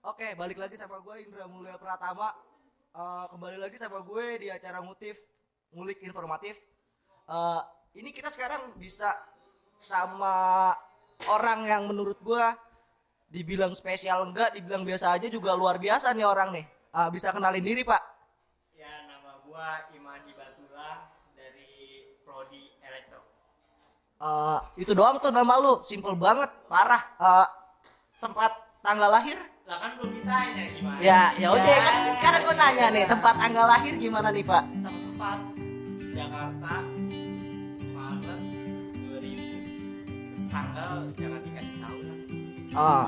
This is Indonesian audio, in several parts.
Oke, balik lagi sama gue Indra Mulia Pratama. Eh, kembali lagi sama gue di acara Mutif Ngulik Informatif. Eh, ini kita sekarang bisa sama orang yang menurut gue dibilang spesial enggak, dibilang biasa aja juga luar biasa nih orang nih. Eh, bisa kenalin diri pak? Ya nama gua Imadi Batula dari Prodi Elektro. Eh, itu doang tuh nama lu, simple banget, parah. Eh, tempat tanggal lahir? Lah kan belum ditanya gimana? Ya, ya udah kan sekarang gue nanya nih, tempat tanggal lahir gimana nih pak? tempat Jakarta Maret 2000 tanggal jangan dikasih tahu lah. Oh.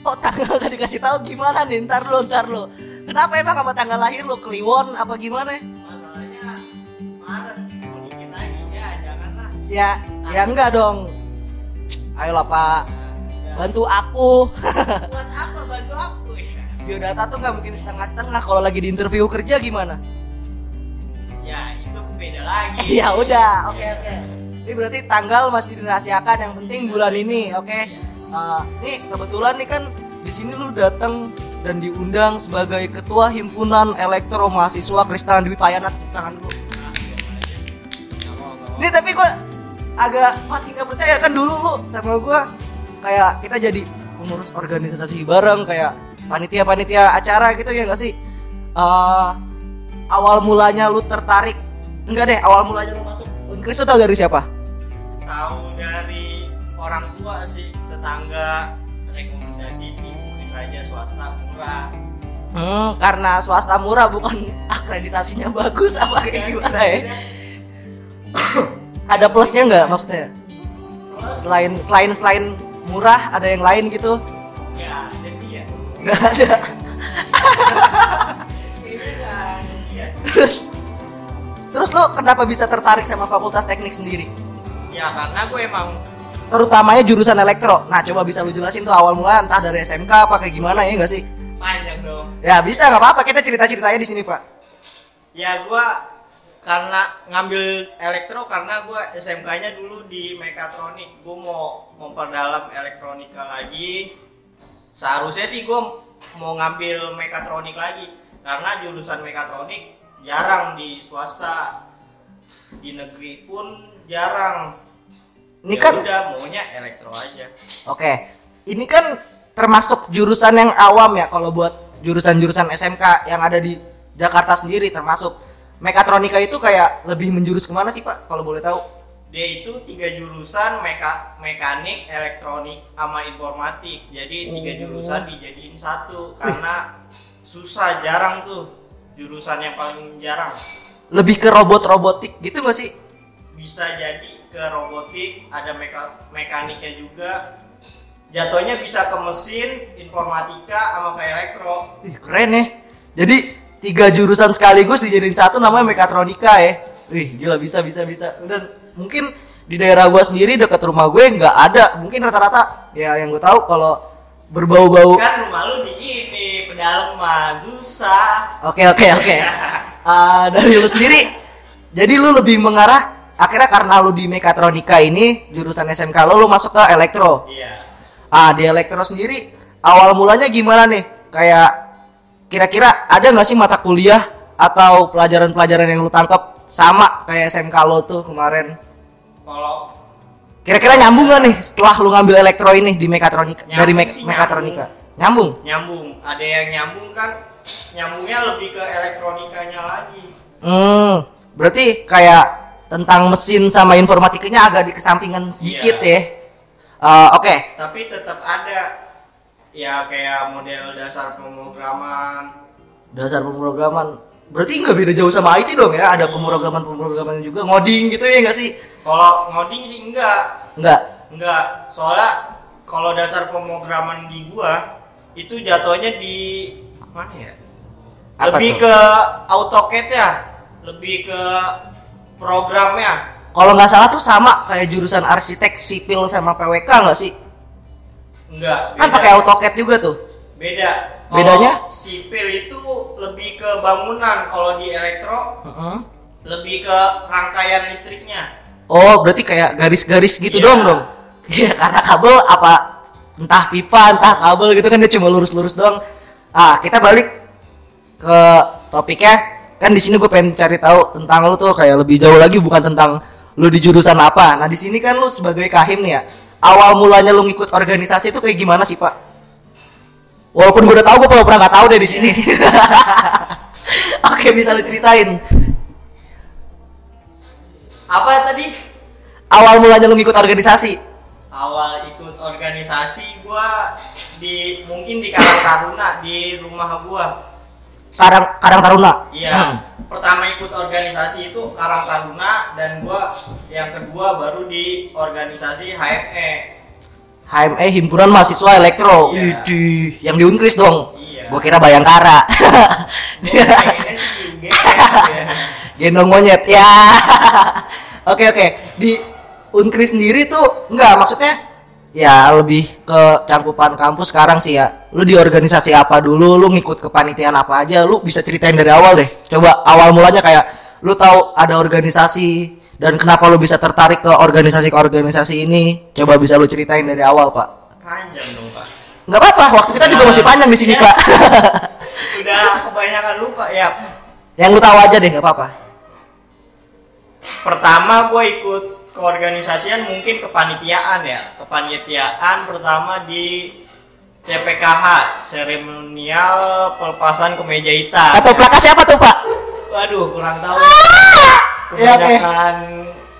Oh tanggal gak dikasih tahu gimana nih? Ntar lu, ntar lu. Kenapa emang sama tanggal lahir lu Kliwon apa gimana? Masalahnya Maret kalau dikit lagi ya janganlah. Ya, ya enggak dong. Ayolah Pak, Ya, bantu aku. buat apa bantu aku ya? Biodata tuh nggak mungkin setengah-setengah. Kalau lagi di interview kerja gimana? Ya itu beda lagi. Ya udah, oke Ya. oke. Ini berarti tanggal masih dirahasiakan. Yang penting bulan ini, oke? Eh, nih kebetulan nih kan di sini lu datang dan diundang sebagai ketua himpunan elektro mahasiswa Kristal Dwi Payanat tangan dulu. Nggak mau. Ini tapi gua agak masih nggak percaya kan dulu lu sama gua kayak kita jadi pengurus organisasi bareng kayak panitia-panitia acara gitu ya gak sih? Eh, awal mulanya lu tertarik enggak deh awal mulanya lu masuk Unkris tuh tau dari siapa? tahu dari orang tua sih tetangga rekomendasi di aja swasta murah Hmm, karena swasta murah bukan akreditasinya bagus apa kayak gimana ya? ada plusnya nggak maksudnya? Selain selain selain murah ada yang lain gitu? ya ada sih ya Nggak ada. Terus terus lo kenapa bisa tertarik sama Fakultas Teknik sendiri? ya karena gue emang Terutamanya jurusan elektro. Nah, coba bisa lu jelasin tuh awal mula entah dari SMK apa kayak gimana ya nggak sih? panjang dong Ya bisa nggak apa-apa kita cerita-ceritanya di sini Pak. ya gue karena ngambil elektro karena gue SMK-nya dulu di mekatronik. Gue mau memperdalam elektronika lagi. Seharusnya sih gue mau ngambil mekatronik lagi karena jurusan mekatronik jarang di swasta. Di negeri pun jarang. Ini Ya kan udah maunya elektro aja. Oke, ini kan termasuk jurusan yang awam ya kalau buat jurusan-jurusan SMK yang ada di Jakarta sendiri termasuk mekatronika itu kayak lebih menjurus ke mana sih Pak kalau boleh tahu? dia itu tiga jurusan meka mekanik elektronik sama informatik jadi tiga Oh. jurusan dijadiin satu karena susah jarang tuh jurusan yang paling jarang Lebih ke robot-robotik gitu nggak sih? bisa jadi ke robotik ada meka mekaniknya juga jatuhnya bisa ke mesin informatika sama ke elektro Ih, keren ya. Jadi tiga jurusan sekaligus dijadiin satu namanya mekatronika ya. Wih, gila bisa bisa bisa. Dan mungkin di daerah gua sendiri dekat rumah gue nggak ada. Mungkin rata-rata ya yang gue tahu kalau berbau-bau kan rumah lu di ini pedalaman susah Oke oke oke. Ah, dari lu sendiri, jadi lu lebih mengarah akhirnya karena lu di mekatronika ini jurusan SMK lo lu masuk ke elektro. iya Ah di elektro sendiri awal mulanya gimana nih? Kayak kira-kira ada nggak sih mata kuliah atau pelajaran-pelajaran yang lu tangkap sama kayak SMK lo tuh kemarin? kalau Kira-kira nyambung gak nih setelah lu ngambil elektro ini di mekatronika Nyambung dari mek- mekatronika? Nyambung. nyambung ada yang nyambung kan nyambungnya lebih ke elektronikanya lagi Hmm, berarti kayak tentang mesin sama informatikanya agak dikesampingkan sedikit Iya. ya. Eh, Oke, tapi tetap ada ya kayak model dasar pemrograman dasar pemrograman. Berarti nggak beda jauh sama IT dong ya? Ada pemrograman pemrograman juga, ngoding gitu ya nggak sih? kalau ngoding sih enggak Nggak. enggak soalnya kalau dasar pemrograman di gua itu jatuhnya di mana ya Apa lebih tuh? ke AutoCAD ya lebih ke programnya Kalau nggak salah tuh sama kayak jurusan arsitek sipil sama PWK nggak sih? Enggak Kan beda. pakai AutoCAD juga tuh. beda Kalau Bedanya? sipil itu lebih ke bangunan kalau di elektro Heeh. lebih ke rangkaian listriknya Oh, berarti kayak garis-garis gitu Iya. dong dong. Iya, karena kabel apa entah pipa entah kabel gitu kan dia cuma lurus-lurus doang ah kita balik ke topiknya kan di sini gue pengen cari tahu tentang lu tuh kayak lebih jauh lagi bukan tentang lu di jurusan apa nah di sini kan lu sebagai kahim nih ya awal mulanya lu ngikut organisasi itu kayak gimana sih pak walaupun gue udah tahu gue pernah pernah nggak tahu deh di sini oke bisa lu ceritain Apa tadi? awal mulanya lu ngikut organisasi Awal ikut organisasi gua di mungkin di Karang Taruna di rumah gua. Karang Karang Taruna Iya. Pertama ikut organisasi itu Karang Taruna dan gua yang kedua baru di organisasi HME. HME Himpunan Mahasiswa Elektro. Iya. Widih, yang di Unkris dong. Iya. Gua kira Bayangkara. Gua sih ya. Gendong monyet ya. Oke oke. Di Unkris sendiri tuh enggak maksudnya ya lebih ke cangkupan kampus sekarang sih ya. Lu di organisasi apa dulu? Lu ngikut kepanitiaan apa aja? Lu bisa ceritain dari awal deh. Coba awal mulanya kayak lu tahu ada organisasi dan kenapa lu bisa tertarik ke organisasi ke organisasi ini? Coba bisa lu ceritain dari awal, Pak. Panjang dong, Pak. nggak apa-apa waktu kita juga masih panjang di sini Iya. pak Udah kebanyakan lupa ya. yang lu tahu aja deh nggak apa-apa Pertama gue ikut keorganisasian mungkin kepanitiaan ya. Kepanitiaan pertama di CPKH, seremonial pelepasan kemeja hitam. atau plaka siapa tuh pak Waduh, kurang tahu. Ya, oke. Kebanyakan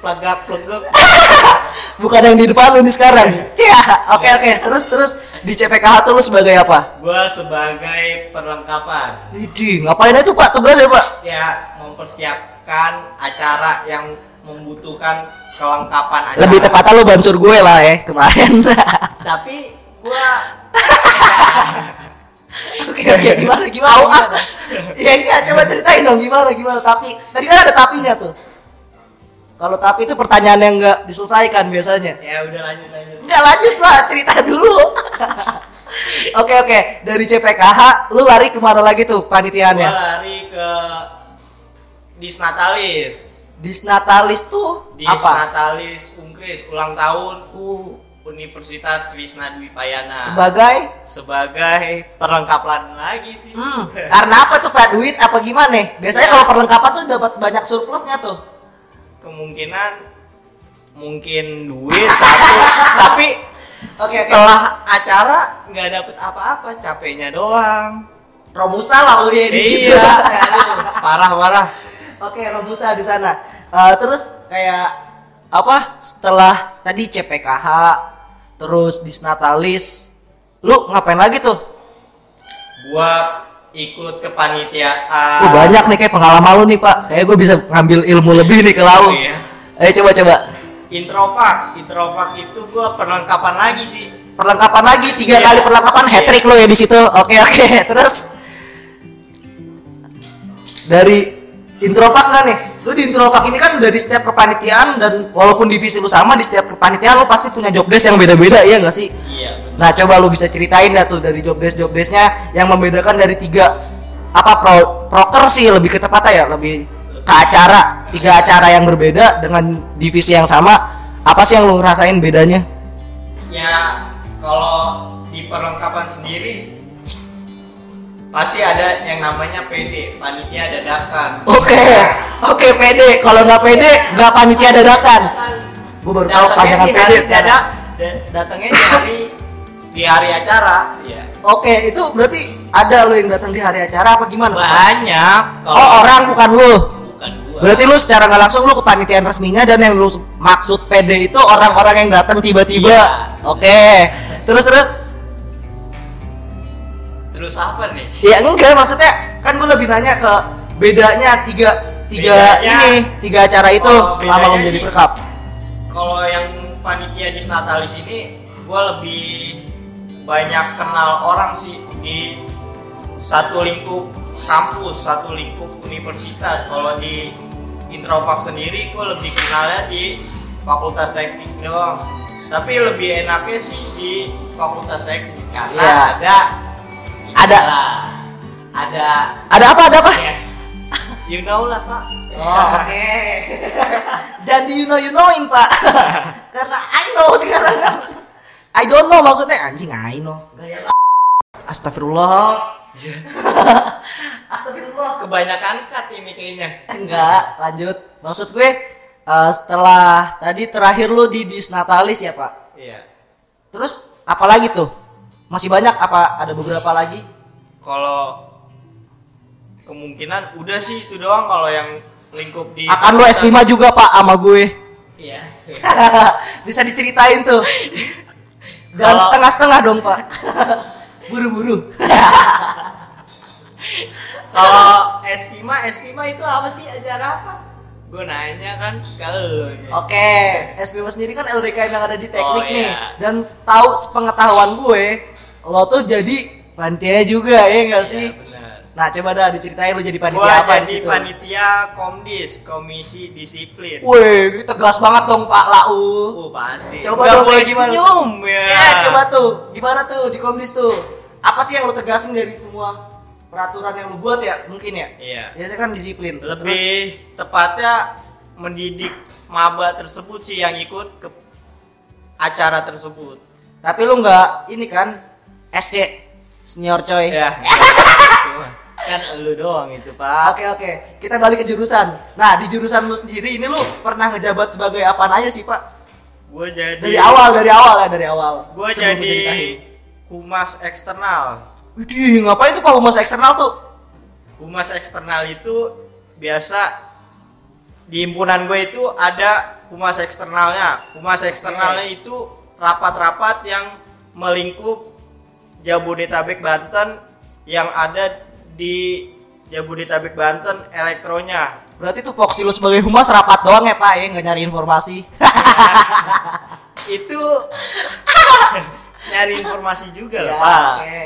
plegak plegek. bukan yang di depan lu nih sekarang ya oke oke terus terus di CPKH tuh lu sebagai apa Gue sebagai perlengkapan. Widih, ngapain itu pak tugasnya pak Ya, mempersiapkan acara yang membutuhkan kelengkapan acara. lebih tepatnya lu bansur gue lah ya kemarin Tapi gua oke oke gimana gimana Tahu, gimana? ya enggak coba ceritain dong gimana gimana tapi tadi kan ada tapinya tuh kalau tapi itu pertanyaan yang enggak diselesaikan biasanya ya udah lanjut lanjut. Enggak lanjut lah, cerita dulu. Oke oke, dari CPKH lu lari ke mana lagi tuh Gua panitiaannya? lari ke Disnatalis. Disnatalis tuh apa? Disnatalis Unkris ulang tahun Uh, Universitas Krishna Dwi Payana. sebagai sebagai perlengkapan lagi sih. hmm, karena apa tuh Pak duit apa gimana? Biasanya kalau perlengkapan tuh dapat banyak surplusnya tuh. Kemungkinan mungkin duit satu, tapi Oke, oke. setelah acara nggak dapet apa-apa, capeknya doang. Robusta lah lu ya di situ. Iya, aduh, parah parah. Oke, Robusta di sana. Eh, terus kayak apa? Setelah tadi CPKH, terus Disnatalis, lu ngapain lagi tuh? Gua ikut kepanitiaan. Wah, banyak nih kayak pengalaman lu nih pak Kayak gue bisa ngambil ilmu lebih nih ke lau Oh, iya. Ayo coba coba Introvak, introvak itu gua perlengkapan lagi sih. Perlengkapan lagi tiga Iya. kali perlengkapan hat trick lo ya di situ Oke oke terus Dari introvak nggak nih? Lu di introvak ini kan dari setiap kepanitiaan dan walaupun divisi lu sama di setiap kepanitiaan lu pasti punya job desk yang beda-beda ya nggak sih? Iya. bener. Nah coba lu bisa ceritain dah tuh dari job desk job desknya yang membedakan dari tiga apa pro proker sih lebih ke tepatnya ya lebih ke acara tiga acara yang berbeda dengan divisi yang sama apa sih yang lu ngerasain bedanya? Ya kalau di perlengkapan sendiri pasti ada yang namanya PD, panitia dadakan. Oke oke pede kalau nggak pede nggak panitia dadakan. Gue baru tahu panjangan pede hari sekarang. datangnya di hari di hari acara. Iya. Oke itu berarti ada lo yang datang di hari acara apa gimana? Banyak. Oh orang bukan lu. bukan gua. Berarti lu secara nggak langsung lu kepanitiaan resminya dan yang lu maksud PD itu orang-orang yang datang tiba-tiba. Iya. Oke. Terus terus Terus apa nih? ya enggak maksudnya kan gue lebih nanya ke bedanya tiga tiga Bedanya- ini tiga acara itu Oh, selama bedanya menjadi perkap. Kalau yang panitia di Natalis ini gua lebih banyak kenal orang sih di satu lingkup kampus, satu lingkup universitas. Kalau di Introvak sendiri gue lebih kenalnya di Fakultas Teknik doang. Tapi lebih enaknya sih di Fakultas Teknik karena Iya. ada Ada. ada Ada apa ada apa? you know lah pak. Oh, oke. Jangan di you know you knowin pak. Karena I know sekarang kan. I don't know maksudnya anjing I know. Astagfirullah. Astagfirullah. Kebanyakan cut ini kayaknya. Enggak, lanjut. Maksud gue eh, setelah tadi terakhir lu di Disnatalis ya, Pak. Iya. Terus apa lagi tuh? Masih banyak apa ada beberapa lagi? Kalau kemungkinan udah sih itu doang kalau yang lingkup di Akan lu S5 juga, Pak, sama gue. Iya. Bisa diceritain tuh. Jangan Kalau- setengah-setengah dong, Pak. Buru-buru. Kalau S5, S5 itu apa sih acara apa? Gue nanya kan ke lu. Oke, S5 sendiri kan LDKM yang ada di teknik Oh, nih. iya. Dan tahu sepengetahuan gue, lo tuh jadi panitia juga ya enggak sih? Iya, benar. Nah, coba dah diceritain lo jadi panitia Gua apa di jadi situ. panitia Komdis, Komisi Disiplin. Wih, tegas banget dong Pak Lau. Oh, pasti. Coba Nggak dong boleh gimana? senyum ya. Ya, coba tuh. Gimana tuh di Komdis tuh? Apa sih yang lo tegasin dari semua peraturan yang lo buat ya? Mungkin ya? Iya. Biasanya kan disiplin. Terus, Lebih tepatnya mendidik maba tersebut sih yang ikut ke acara tersebut. tapi lo nggak ini kan SC senior coy. Ya. kan lu doang itu, Pak. Oke oke, kita balik ke jurusan. Nah di jurusan lu sendiri ini lu pernah ngejabat sebagai apa aja sih pak? Gue jadi Dari awal dari awal ya dari awal. Gue jadi humas eksternal. Widih, ngapain tuh pak humas eksternal tuh? Humas eksternal itu biasa di himpunan gue itu ada humas eksternalnya. Humas eksternalnya itu rapat-rapat yang melingkup Jabodetabek Banten yang ada di Jabodetabek Banten elektronya. Berarti tuh foksi lu sebagai humas rapat doang ya pak ya nggak nyari informasi. itu nyari informasi juga lah, Ya, Pak. oke.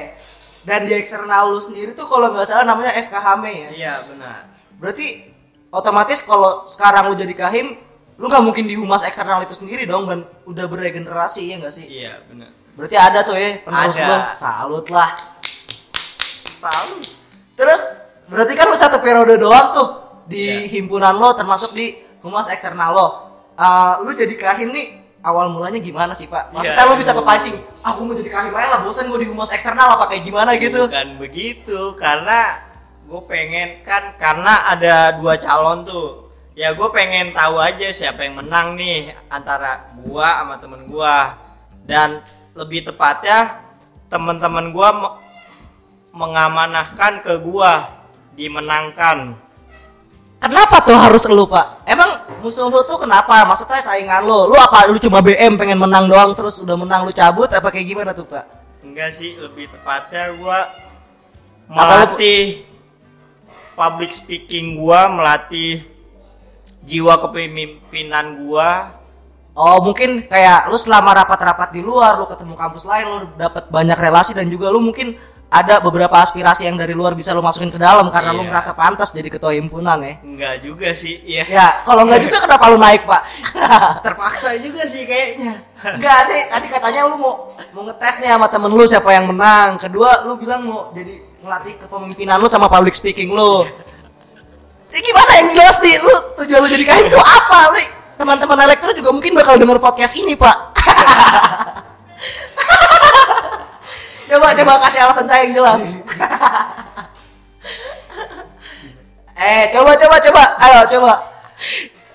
Dan di eksternal lu sendiri tuh kalau nggak salah namanya FKHM ya. Iya, benar. Berarti otomatis kalau sekarang lu jadi kahim, lu nggak mungkin di humas eksternal itu sendiri dong dan udah beregenerasi ya nggak sih? Iya, benar. Berarti ada tuh ya penerus Ada. lu. Salut lah. Salut. Terus berarti kan lu satu periode doang tuh di Iya. himpunan lo termasuk di humas eksternal lo. Eh, lu jadi kahim nih awal mulanya gimana sih pak? Maksudnya Iya, lu bisa kepancing, aku mau jadi kahim aja lah, bosan gue di humas eksternal apa kayak gimana gitu? Bukan begitu, karena gue pengen kan karena ada dua calon tuh. Ya gue pengen tahu aja siapa yang menang nih antara gua sama temen gua dan lebih tepatnya teman-teman gua me- mengamanahkan ke gua dimenangkan. Kenapa tuh harus lu pak? Emang musuh lu tuh kenapa? Maksudnya saingan lu, lu apa lu cuma BM pengen menang doang terus udah menang lu cabut apa kayak gimana tuh pak? Enggak sih, lebih tepatnya gua melatih public speaking gua, melatih jiwa kepemimpinan gua. Oh mungkin kayak lu selama rapat-rapat di luar lu ketemu kampus lain lu dapat banyak relasi dan juga lu mungkin ada beberapa aspirasi yang dari luar bisa lu masukin ke dalam karena Iya. ngerasa pantas jadi ketua himpunan ya. Enggak juga sih, ya. Ya kalau nggak juga kenapa lu naik pak? Terpaksa juga sih kayaknya. Enggak tadi tadi katanya lu mau mau ngetes nih sama temen lu siapa yang menang. Kedua lu bilang mau jadi ngelatih kepemimpinan lu sama public speaking lu. Jadi gimana yang jelas nih lu tujuan lu jadi kahim itu apa? Teman-teman elektro juga mungkin bakal denger podcast ini pak. coba coba kasih alasan saya yang jelas. eh coba coba coba ayo coba.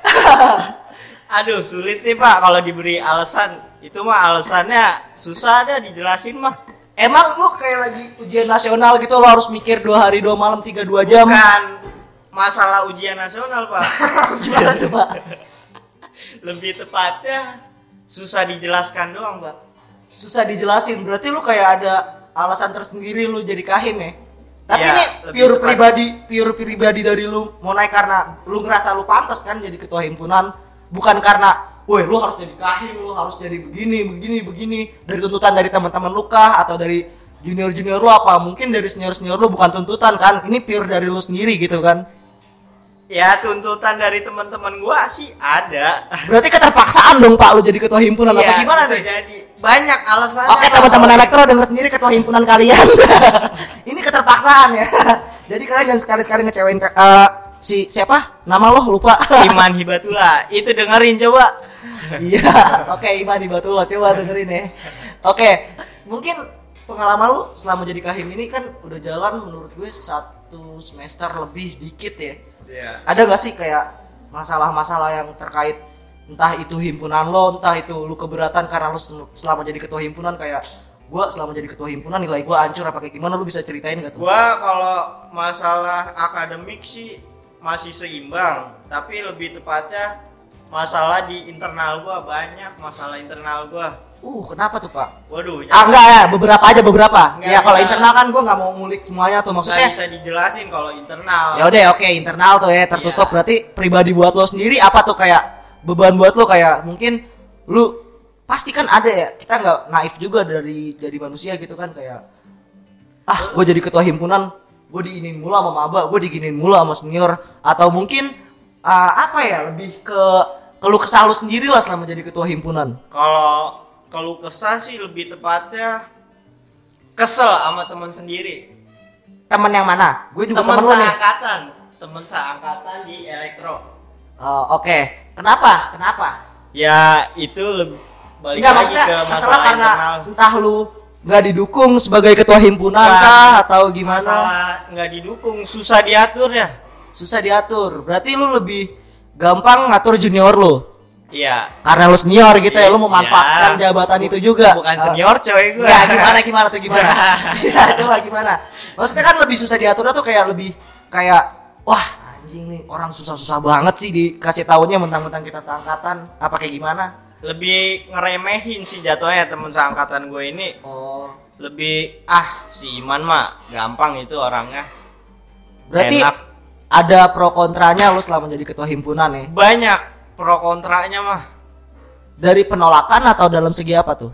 Aduh, sulit nih Pak kalau diberi alasan. Itu mah alasannya susah ada dijelasin mah. Emang lu kayak lagi ujian nasional gitu lo harus mikir dua hari dua malam tiga dua jam. Bukan masalah ujian nasional, Pak. Gimana tuh pak? Lebih tepatnya susah dijelaskan doang, Pak. Susah dijelasin. Berarti lu kayak ada alasan tersendiri lu jadi kahim ya? Tapi Iya, ini pure pribadi, pure pribadi dari lu mau naik karena lu ngerasa lu pantas kan jadi ketua himpunan, bukan karena, woi lu harus jadi kahim, lu harus jadi begini, begini, begini. Dari tuntutan dari teman-teman lu kah atau dari junior junior lu apa? Mungkin dari senior senior lu bukan tuntutan kan? Ini pure dari lu sendiri gitu kan? Ya, tuntutan dari teman-teman gua sih ada. Berarti keterpaksaan dong pak lu jadi ketua himpunan apa Iya, gimana bisa nih? jadi. Banyak alasannya. Oke teman-teman elektro denger sendiri ketua himpunan kalian. ini keterpaksaan ya. Jadi kalian jangan sekali-sekali ngecewain eh, si siapa? Nama lo lupa. Iman Hibatullah. Itu dengerin coba. Iya. Oke Iman di Batullah coba dengerin ya. Oke, mungkin pengalaman lu selama jadi kahim ini kan udah jalan menurut gue satu semester lebih dikit ya. Iya. Ada gak sih kayak masalah-masalah yang terkait entah itu himpunan lo, entah itu lu keberatan karena lu sel- selama jadi ketua himpunan kayak gua selama jadi ketua himpunan nilai gua hancur apa kayak gimana lu bisa ceritain gak tuh? Gua kalau masalah akademik sih masih seimbang, tapi lebih tepatnya masalah di internal gua banyak masalah internal gua. Uh, kenapa tuh pak? Waduh, Ah enggak ya, beberapa aja beberapa. Nggak ya kalau internal kan gua nggak mau ngulik semuanya tuh maksudnya. bisa dijelasin kalau internal. Ya udah oke internal tuh ya tertutup Iya. berarti pribadi buat lo sendiri apa tuh kayak beban buat lo kayak mungkin lu pasti kan ada ya kita nggak naif juga dari dari manusia gitu kan kayak ah gue jadi ketua himpunan gue diinin mulu sama maba gue diginin mulu sama senior atau mungkin ah, apa ya lebih ke keluh kesah lu sendiri lah selama jadi ketua himpunan. Kalau kalau kesah sih lebih tepatnya kesel sama teman sendiri. teman yang mana? Gue juga Teman teman lu nih. seangkatan, teman seangkatan di elektro. Oh, oke. Kenapa? Kenapa? Ya itu lebih balik Enggak lagi maksudnya ke masalah karena internal. entah lu nggak didukung sebagai ketua himpunan kah atau gimana? Nggak didukung, susah diatur ya. Susah diatur berarti lu lebih gampang ngatur junior lu Iya. karena lu senior gitu ya lu memanfaatkan Iya. jabatan itu juga Bukan senior coy gue. Enggak, gimana gimana tuh gimana ya coba gimana maksudnya kan lebih susah diatur tuh kayak lebih kayak wah anjing nih orang susah-susah banget sih dikasih tahunya mentang-mentang kita seangkatan apa kayak gimana Lebih ngeremehin sih jatuhnya teman seangkatan gue ini. oh Lebih ah si Iman mah gampang itu orangnya. berarti Enak. Ada pro kontranya lu selama jadi ketua himpunan ya? Banyak pro kontranya mah. dari penolakan atau dalam segi apa tuh?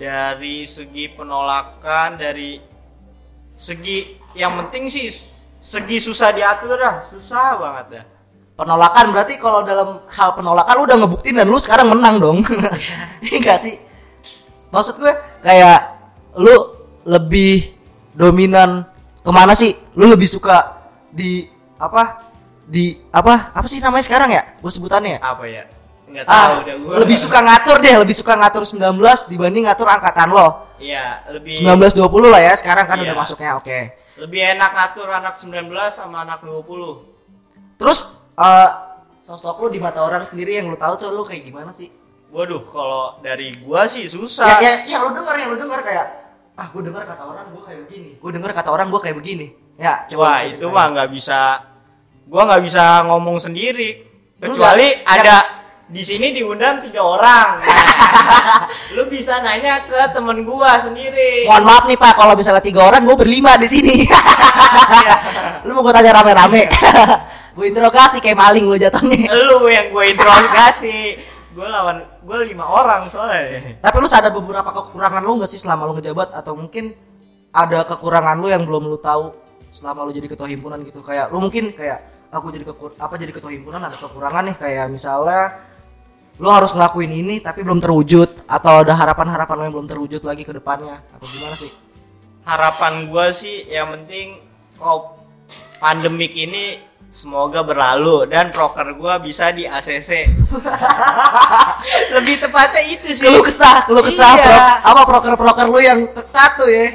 Dari segi penolakan, dari segi yang penting sih segi susah diatur dah, susah banget dah. penolakan berarti kalau dalam hal penolakan lu udah ngebuktiin dan lu sekarang menang dong. Iya enggak sih? Maksud gue kayak lu lebih dominan ke mana sih? Lu lebih suka di apa di apa apa sih namanya sekarang ya gue sebutannya ya Apa ya? Nggak tahu ah udah gue. lebih suka ngatur deh lebih suka ngatur 19 dibanding ngatur angkatan lo Iya, lebih 19 20 lah ya sekarang kan Iya. udah masuknya oke lebih enak ngatur anak 19 sama anak 20. terus eh sosok lu di mata orang sendiri yang lu tahu tuh lu kayak gimana sih Waduh, kalau dari gua sih susah. ya, ya, yang lu dengar yang lu dengar kayak ah gue dengar kata orang gue kayak begini gue dengar kata orang gue kayak begini ya coba Wah, itu mah nggak bisa gua nggak bisa ngomong sendiri. Kecuali Enggak. ada di sini diundang tiga orang. Nah, lu bisa nanya ke temen gua sendiri. mohon maaf nih pak kalau misalnya tiga orang gue berlima di sini Iya. lu mau gue tanya rame-rame gue interogasi kayak maling lu jatuhnya lu yang gue interogasi. Gue lawan gue lima orang soalnya. tapi lu sadar beberapa kekurangan lu nggak sih selama lu ngejabat atau mungkin ada kekurangan lu yang belum lu tahu selama lu jadi ketua himpunan gitu kayak lu mungkin kayak aku jadi kekur apa jadi ketua himpunan ada kekurangan nih kayak misalnya lu harus ngelakuin ini tapi belum terwujud atau ada harapan-harapan lu yang belum terwujud lagi ke depannya atau gimana sih Harapan gua sih yang penting kok pandemik ini semoga berlalu dan proker gua bisa di ACC. Lebih tepatnya itu sih. keluh kesah keluh kesah Iya. pro- apa proker-proker lu yang ketat tuh ya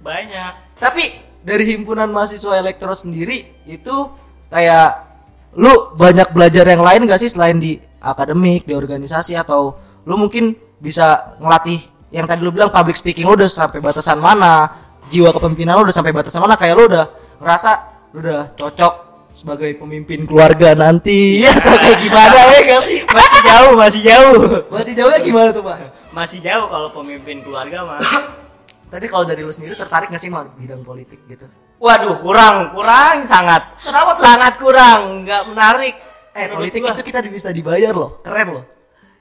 Banyak. tapi dari himpunan mahasiswa elektro sendiri itu kayak lu banyak belajar yang lain gak sih selain di akademik di organisasi atau lu mungkin bisa ngelatih yang tadi lu bilang public speaking lu udah sampai batasan mana jiwa kepemimpinan lu udah sampai batasan mana kayak lu udah ngerasa lu udah cocok sebagai pemimpin keluarga nanti atau kayak gimana ya gak sih Masih jauh, masih jauh. masih jauhnya gimana tuh pak Masih jauh kalau pemimpin keluarga mah. tapi kalau dari lu sendiri tertarik gak sih sama bidang politik gitu Waduh, kurang, kurang sangat. Kenapa tuh? Sangat kurang, nggak menarik. eh Menurut politik gua. itu kita bisa dibayar loh keren loh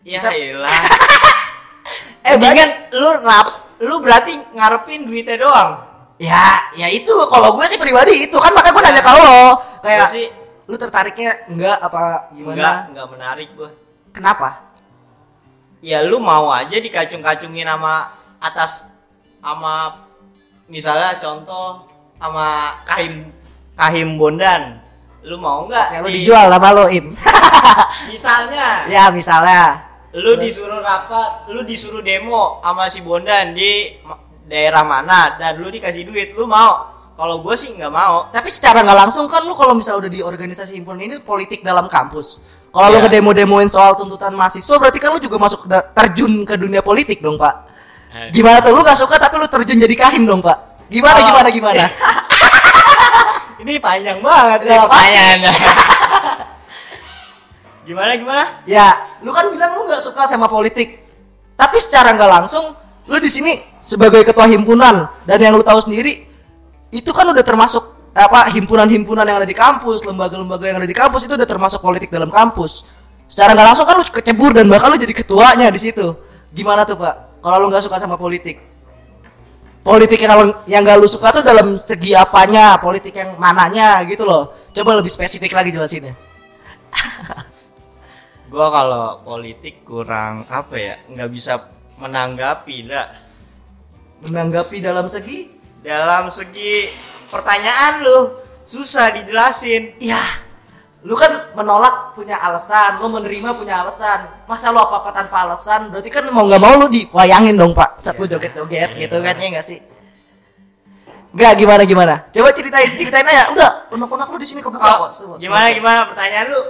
Ya kita- elah. Eh, mendingan lu nap, lu berarti ngarepin duitnya doang. Ya, ya itu kalau gue sih pribadi itu kan makanya gue nanya ke lo kayak sih lu tertariknya enggak apa gimana? enggak, enggak menarik gua. Kenapa? ya lu mau aja dikacung-kacungin sama atas sama misalnya contoh sama kahim kahim bondan lu mau nggak lu di- dijual sama lo im. misalnya ya misalnya lu disuruh rapat, lu disuruh demo sama si Bondan di daerah mana dan lu dikasih duit, lu mau? Kalau gue sih nggak mau. Tapi secara nggak langsung kan lu kalau misalnya udah di organisasi himpunan ini politik dalam kampus. Kalau lu Iya. ngedemo-demoin soal tuntutan mahasiswa berarti kan lu juga masuk terjun ke dunia politik dong, Pak. Eh. Gimana tuh lu gak suka tapi lu terjun jadi kahim dong, Pak? Gimana Oh. gimana gimana? Ini panjang banget Ya, pertanyaannya. gimana gimana? ya, lu kan bilang lu nggak suka sama politik. Tapi secara nggak langsung lu di sini sebagai ketua himpunan dan yang lu tahu sendiri itu kan udah termasuk apa himpunan-himpunan yang ada di kampus, lembaga-lembaga yang ada di kampus itu udah termasuk politik dalam kampus. Secara nggak langsung kan lu kecebur dan bahkan lu jadi ketuanya di situ. Gimana tuh pak? Kalau lu nggak suka sama politik, politik yang yang gak lu suka tuh dalam segi apanya, politik yang mananya gitu loh. Coba lebih spesifik lagi jelasinnya. Gua kalau politik kurang apa ya, nggak bisa menanggapi lah. Menanggapi dalam segi, Dalam segi pertanyaan lu susah dijelasin. ya, lu kan menolak punya alasan, lu menerima punya alasan. Masa lu apa-apa tanpa alasan? Berarti kan mau nggak mau lu diwayangin dong pak. Saat lu joget-joget gitu kan ya nggak sih? Nggak gimana gimana? Coba ceritain ceritain aja. Udah, unek-unek lu di sini kebuka Oh, kok. Gimana gimana pertanyaan lu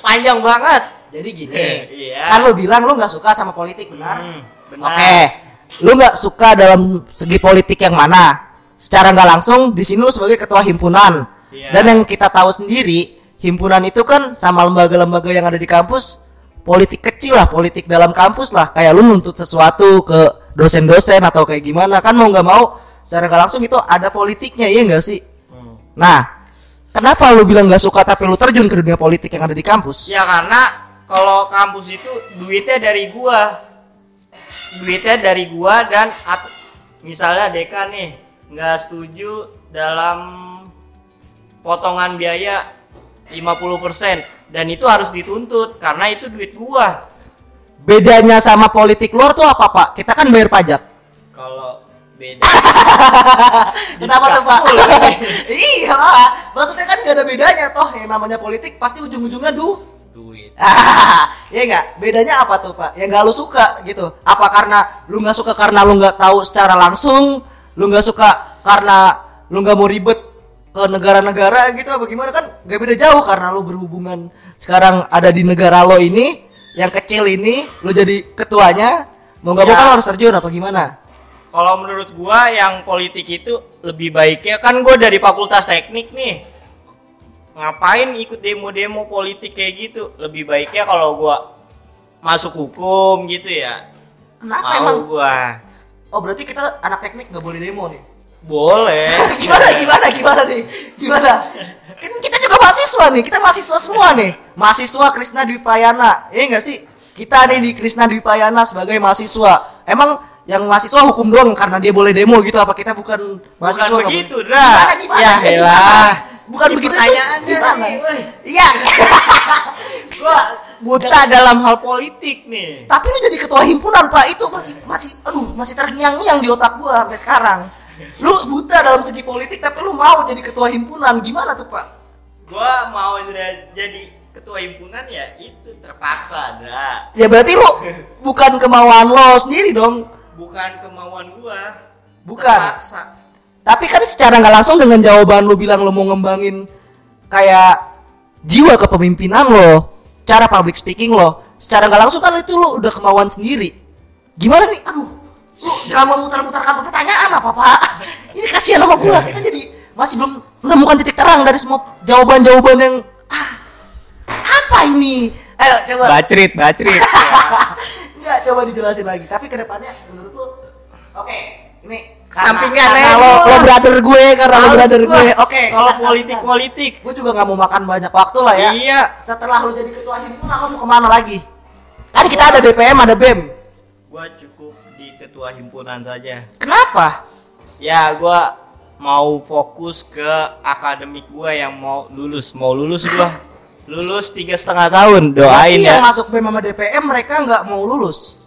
panjang banget. Jadi gini, Iya. kan lu bilang lu nggak suka sama politik, benar? Hmm, benar. Oke, lu nggak suka dalam segi politik yang mana? Secara nggak langsung di sini lu sebagai ketua himpunan. Iya. Dan yang kita tahu sendiri, himpunan itu kan sama lembaga-lembaga yang ada di kampus politik kecil lah, politik dalam kampus lah. Kayak lu nuntut sesuatu ke dosen-dosen atau kayak gimana kan mau nggak mau secara nggak langsung itu ada politiknya ya nggak sih? Hmm. Nah, kenapa lu bilang nggak suka tapi lu terjun ke dunia politik yang ada di kampus? Ya karena kalau kampus itu duitnya dari gua. Duitnya dari gua dan at- misalnya dekan nih nggak setuju dalam potongan biaya 50% dan itu harus dituntut karena itu duit gua. Bedanya sama politik luar tuh apa pak? Kita kan bayar pajak. Kalau beda Kenapa tuh pak? Iya, maksudnya kan gak ada bedanya toh yang namanya politik pasti ujung-ujungnya du. duit. Ah, ya nggak? Bedanya apa tuh pak? Yang gak lu suka gitu? Apa karena lu nggak suka karena lu nggak tahu secara langsung? Lu nggak suka karena lu nggak mau ribet ke negara-negara gitu? Apa gimana kan? Gak beda jauh karena lu berhubungan sekarang ada di negara lo ini, yang kecil ini, lu jadi ketuanya, mau nggak mau Ya. kan harus terjun apa gimana? Kalau menurut gua yang politik itu lebih baiknya kan gua dari fakultas teknik nih. Ngapain ikut demo-demo politik kayak gitu? Lebih baiknya kalau gua masuk hukum gitu ya. Kenapa Mau emang? gua. Oh berarti kita anak teknik nggak boleh demo nih? Boleh. gimana gimana gimana nih? Gimana? Kan kita juga mahasiswa nih, kita mahasiswa semua nih. Mahasiswa Krisna Dwi Payana, ya enggak sih? Kita nih di Krisna Dwi Payana sebagai mahasiswa. Emang yang mahasiswa hukum doang karena dia boleh demo gitu apa kita bukan mahasiswa nggak begitu, gimana? Ya, elah. Bukan begitu pertanyaannya. Iya. Gua Buta dalam hal politik nih. tapi lu jadi ketua himpunan pak itu masih masih aduh masih terngiang-ngiang di otak gua sampai sekarang lu buta dalam segi politik tapi lu mau jadi ketua himpunan gimana tuh pak Gua mau jadi ketua himpunan ya itu terpaksa, Dra. ya berarti lu bukan kemauan lo sendiri dong Bukan kemauan gua. Bukan. Terpaksa. tapi kan secara nggak langsung dengan jawaban lu bilang lu mau ngembangin kayak jiwa kepemimpinan lo cara public speaking lo secara nggak langsung kan itu lu udah kemauan sendiri gimana nih aduh lu jangan memutar-mutarkan pertanyaan apa pak ini kasihan sama gua kita jadi masih belum menemukan titik terang dari semua jawaban-jawaban yang ah, apa ini ayo coba Bacrit, bacrit. Enggak, coba dijelasin lagi. Tapi ke depannya menurut lu, oke, ini Sampingan karena aja lo, lo brother gue, karena lo Males brother gua. gue. Oke, Kalau politik-politik. gue juga nggak mau makan banyak waktu lah ya. Iya. Setelah lo jadi ketua himpunan, lo mau ke mana lagi? Kan kita ada BPM, ada BEM. Gua cukup ketua himpunan saja. Kenapa? Ya, gua mau fokus ke akademik gua yang mau lulus. Mau lulus gua. Lulus tiga setengah tahun. Doain Berarti yang ya. masuk BEM sama DPM mereka nggak mau lulus.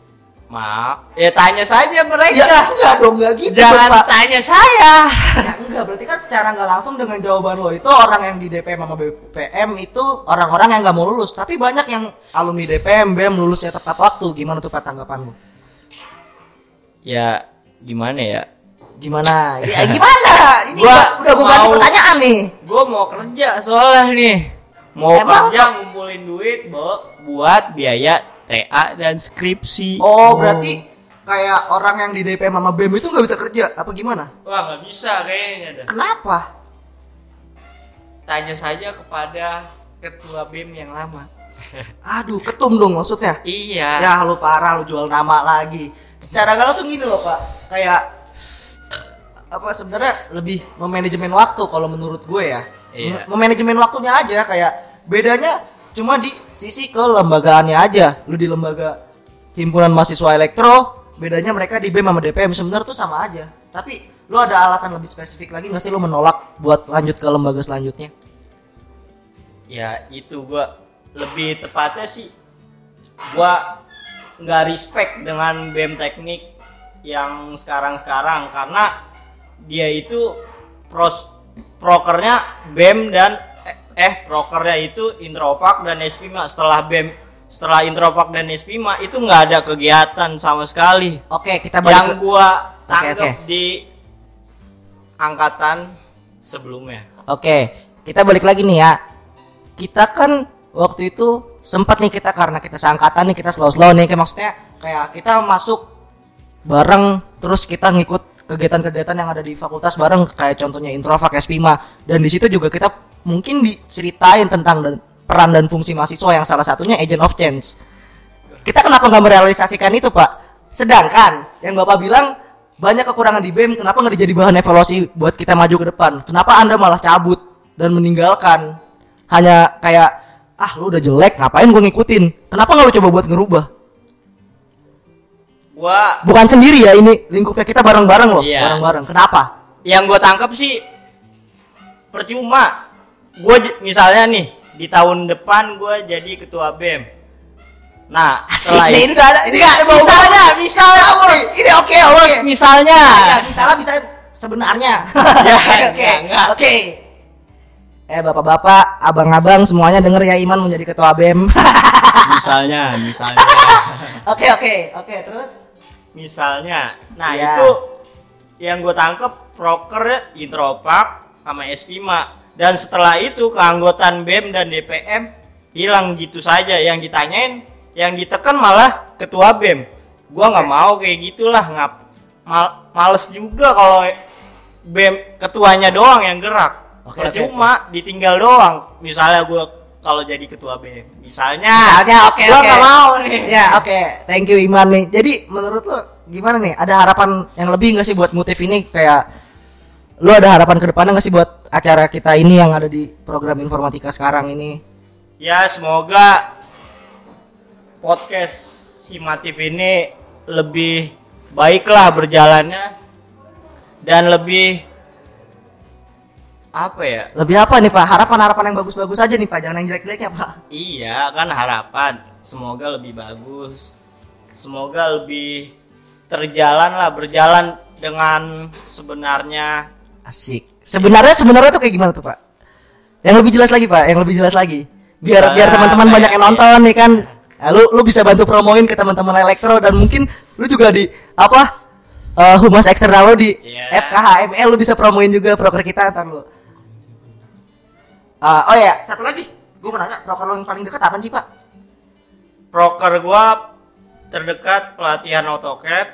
Maaf. Ya tanya saja mereka. Ya enggak dong, enggak gitu Jangan Pak. tanya saya. Ya enggak, berarti kan secara nggak langsung dengan jawaban lo itu orang yang di DPM sama BPM itu orang-orang yang nggak mau lulus. Tapi banyak yang alumni DPM, BEM lulusnya tepat waktu. Gimana tuh Pak tanggapanmu? Ya gimana ya? Gimana? Ya gimana? Ini Gua udah gua ganti pertanyaan nih. Gue mau kerja soalnya nih. Mau Emang? kerja ngumpulin duit bu- buat biaya TA dan skripsi. Oh, berarti kayak orang yang di DPM sama BEM itu nggak bisa kerja apa gimana? Wah nggak bisa kayaknya dah. Kenapa? Tanya saja kepada ketua BEM yang lama. Aduh, ketum dong maksudnya. Iya. Ya lu parah lu jual nama lagi. Secara nggak langsung gini loh pak, kayak apa sebenarnya lebih memanajemen waktu kalau menurut gue ya. Iya. Mem- Memanajemen waktunya aja kayak bedanya cuma di sisi kelembagaannya aja. Lu di lembaga himpunan mahasiswa elektro, bedanya mereka di BEM sama DPM sebenarnya tuh sama aja. Tapi lu ada alasan lebih spesifik lagi nggak sih lu menolak buat lanjut ke lembaga selanjutnya? Ya itu gua lebih tepatnya sih gua nggak respect dengan BEM teknik yang sekarang-sekarang karena dia itu pros prokernya BEM dan eh, eh prokernya itu Introvac dan SPIMA setelah BEM setelah Introvac dan SPIMA itu nggak ada kegiatan sama sekali Oke, kita yang balik ke- gua tangkap oke. di angkatan sebelumnya Oke, kita balik lagi nih ya. Kita kan waktu itu sempat nih kita karena kita seangkatan nih kita slow-slow nih kayak maksudnya kayak kita masuk bareng terus kita ngikut kegiatan-kegiatan yang ada di fakultas bareng kayak contohnya Introvac Espima dan di situ juga kita mungkin diceritain tentang dan, peran dan fungsi mahasiswa yang salah satunya agent of change. Kita kenapa nggak merealisasikan itu pak? Sedangkan yang bapak bilang banyak kekurangan di BEM, kenapa nggak dijadi bahan evaluasi buat kita maju ke depan? Kenapa anda malah cabut dan meninggalkan? Hanya kayak ah lu udah jelek, ngapain gue ngikutin? Kenapa nggak lu coba buat ngerubah? gua Bukan sendiri ya ini lingkupnya kita bareng-bareng loh, Iya. bareng-bareng. Kenapa? yang gue tangkap sih percuma gue misalnya nih di tahun depan gue jadi ketua bem nah Asik setelah nih, ini udah ada, ini Enggak, ada bau- misalnya misalnya Tahu bos. nih, ini oke oke. Bos, misalnya Ya, misalnya bisa sebenarnya. Ya, Oke, oke. Eh bapak-bapak, abang-abang semuanya denger ya Iman menjadi ketua BEM. misalnya misalnya. Oke oke oke terus. misalnya. Nah Ya. itu yang gue tangkap proker intropak sama SPIMA dan setelah itu keanggotaan BEM dan DPM hilang gitu saja. Yang ditanyain yang ditekan malah ketua BEM gua nggak mau kayak gitulah ngap mal- males juga kalau BEM ketuanya doang yang gerak Oke, percuma ditinggal doang misalnya gua kalau jadi ketua BEM misalnya Misalnya oke gua oke. nggak mau nih Ya oke, thank you Iman nih. Jadi menurut lo gimana nih? Ada harapan yang lebih nggak sih buat motif ini kayak lo ada harapan ke depannya nggak sih buat acara kita ini yang ada di program informatika sekarang ini? Ya semoga podcast Himatif ini lebih baiklah berjalannya dan lebih apa ya? Lebih apa nih Pak? Harapan-harapan yang bagus-bagus aja nih Pak, jangan yang jelek-jeleknya Pak. Iya kan harapan semoga lebih bagus. Semoga lebih terjalan lah berjalan dengan sebenarnya Asik. Sebenarnya sebenarnya tuh kayak gimana tuh Pak? Yang lebih jelas lagi Pak, yang lebih jelas lagi. Biar biar teman-teman kayak- banyak yang nonton nih kan. Nah, lu lu bisa bantu promoin ke teman-teman elektro dan mungkin lu juga di apa? eh, humas eksternal lu di Iya. FKHML lu bisa promoin juga proker kita ntar lu. Ah, oh ya, satu lagi. Gue mau nanya, proker lu yang paling dekat apa sih, Pak? proker gua terdekat pelatihan AutoCAD,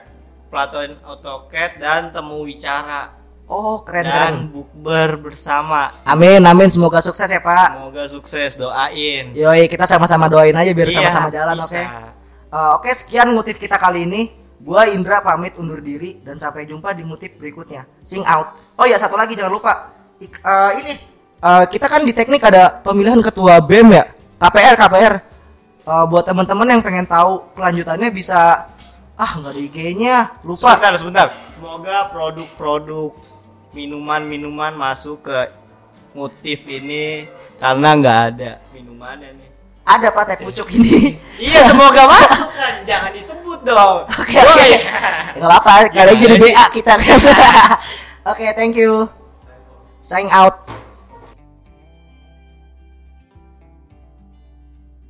pelatihan AutoCAD dan temu wicara. Oh, keren keren. dan bukber bersama. Amin, amin. Semoga sukses ya, Pak. Semoga sukses doain. Yoi, kita sama-sama doain aja biar Iya, sama-sama jalan, bisa. oke? Uh, Oke, sekian motif kita kali ini. Gua Indra pamit undur diri dan sampai jumpa di motif berikutnya. Sing out. Oh ya, satu lagi jangan lupa. Ik- uh, ini uh, kita kan di teknik ada pemilihan ketua BEM ya. KPR, KPR. Uh, buat teman-teman yang pengen tahu kelanjutannya bisa ah nggak ada IG-nya, lupa. Sebentar, sebentar. Semoga produk-produk minuman-minuman masuk ke motif ini karena nggak ada minumannya nih. ada pak teh pucuk ini Iya semoga masuk kan, jangan disebut dong. Oke oke. Woy. Gak apa-apa, kalian Gimana jadi? BA kita. Oke, thank you. Sign out.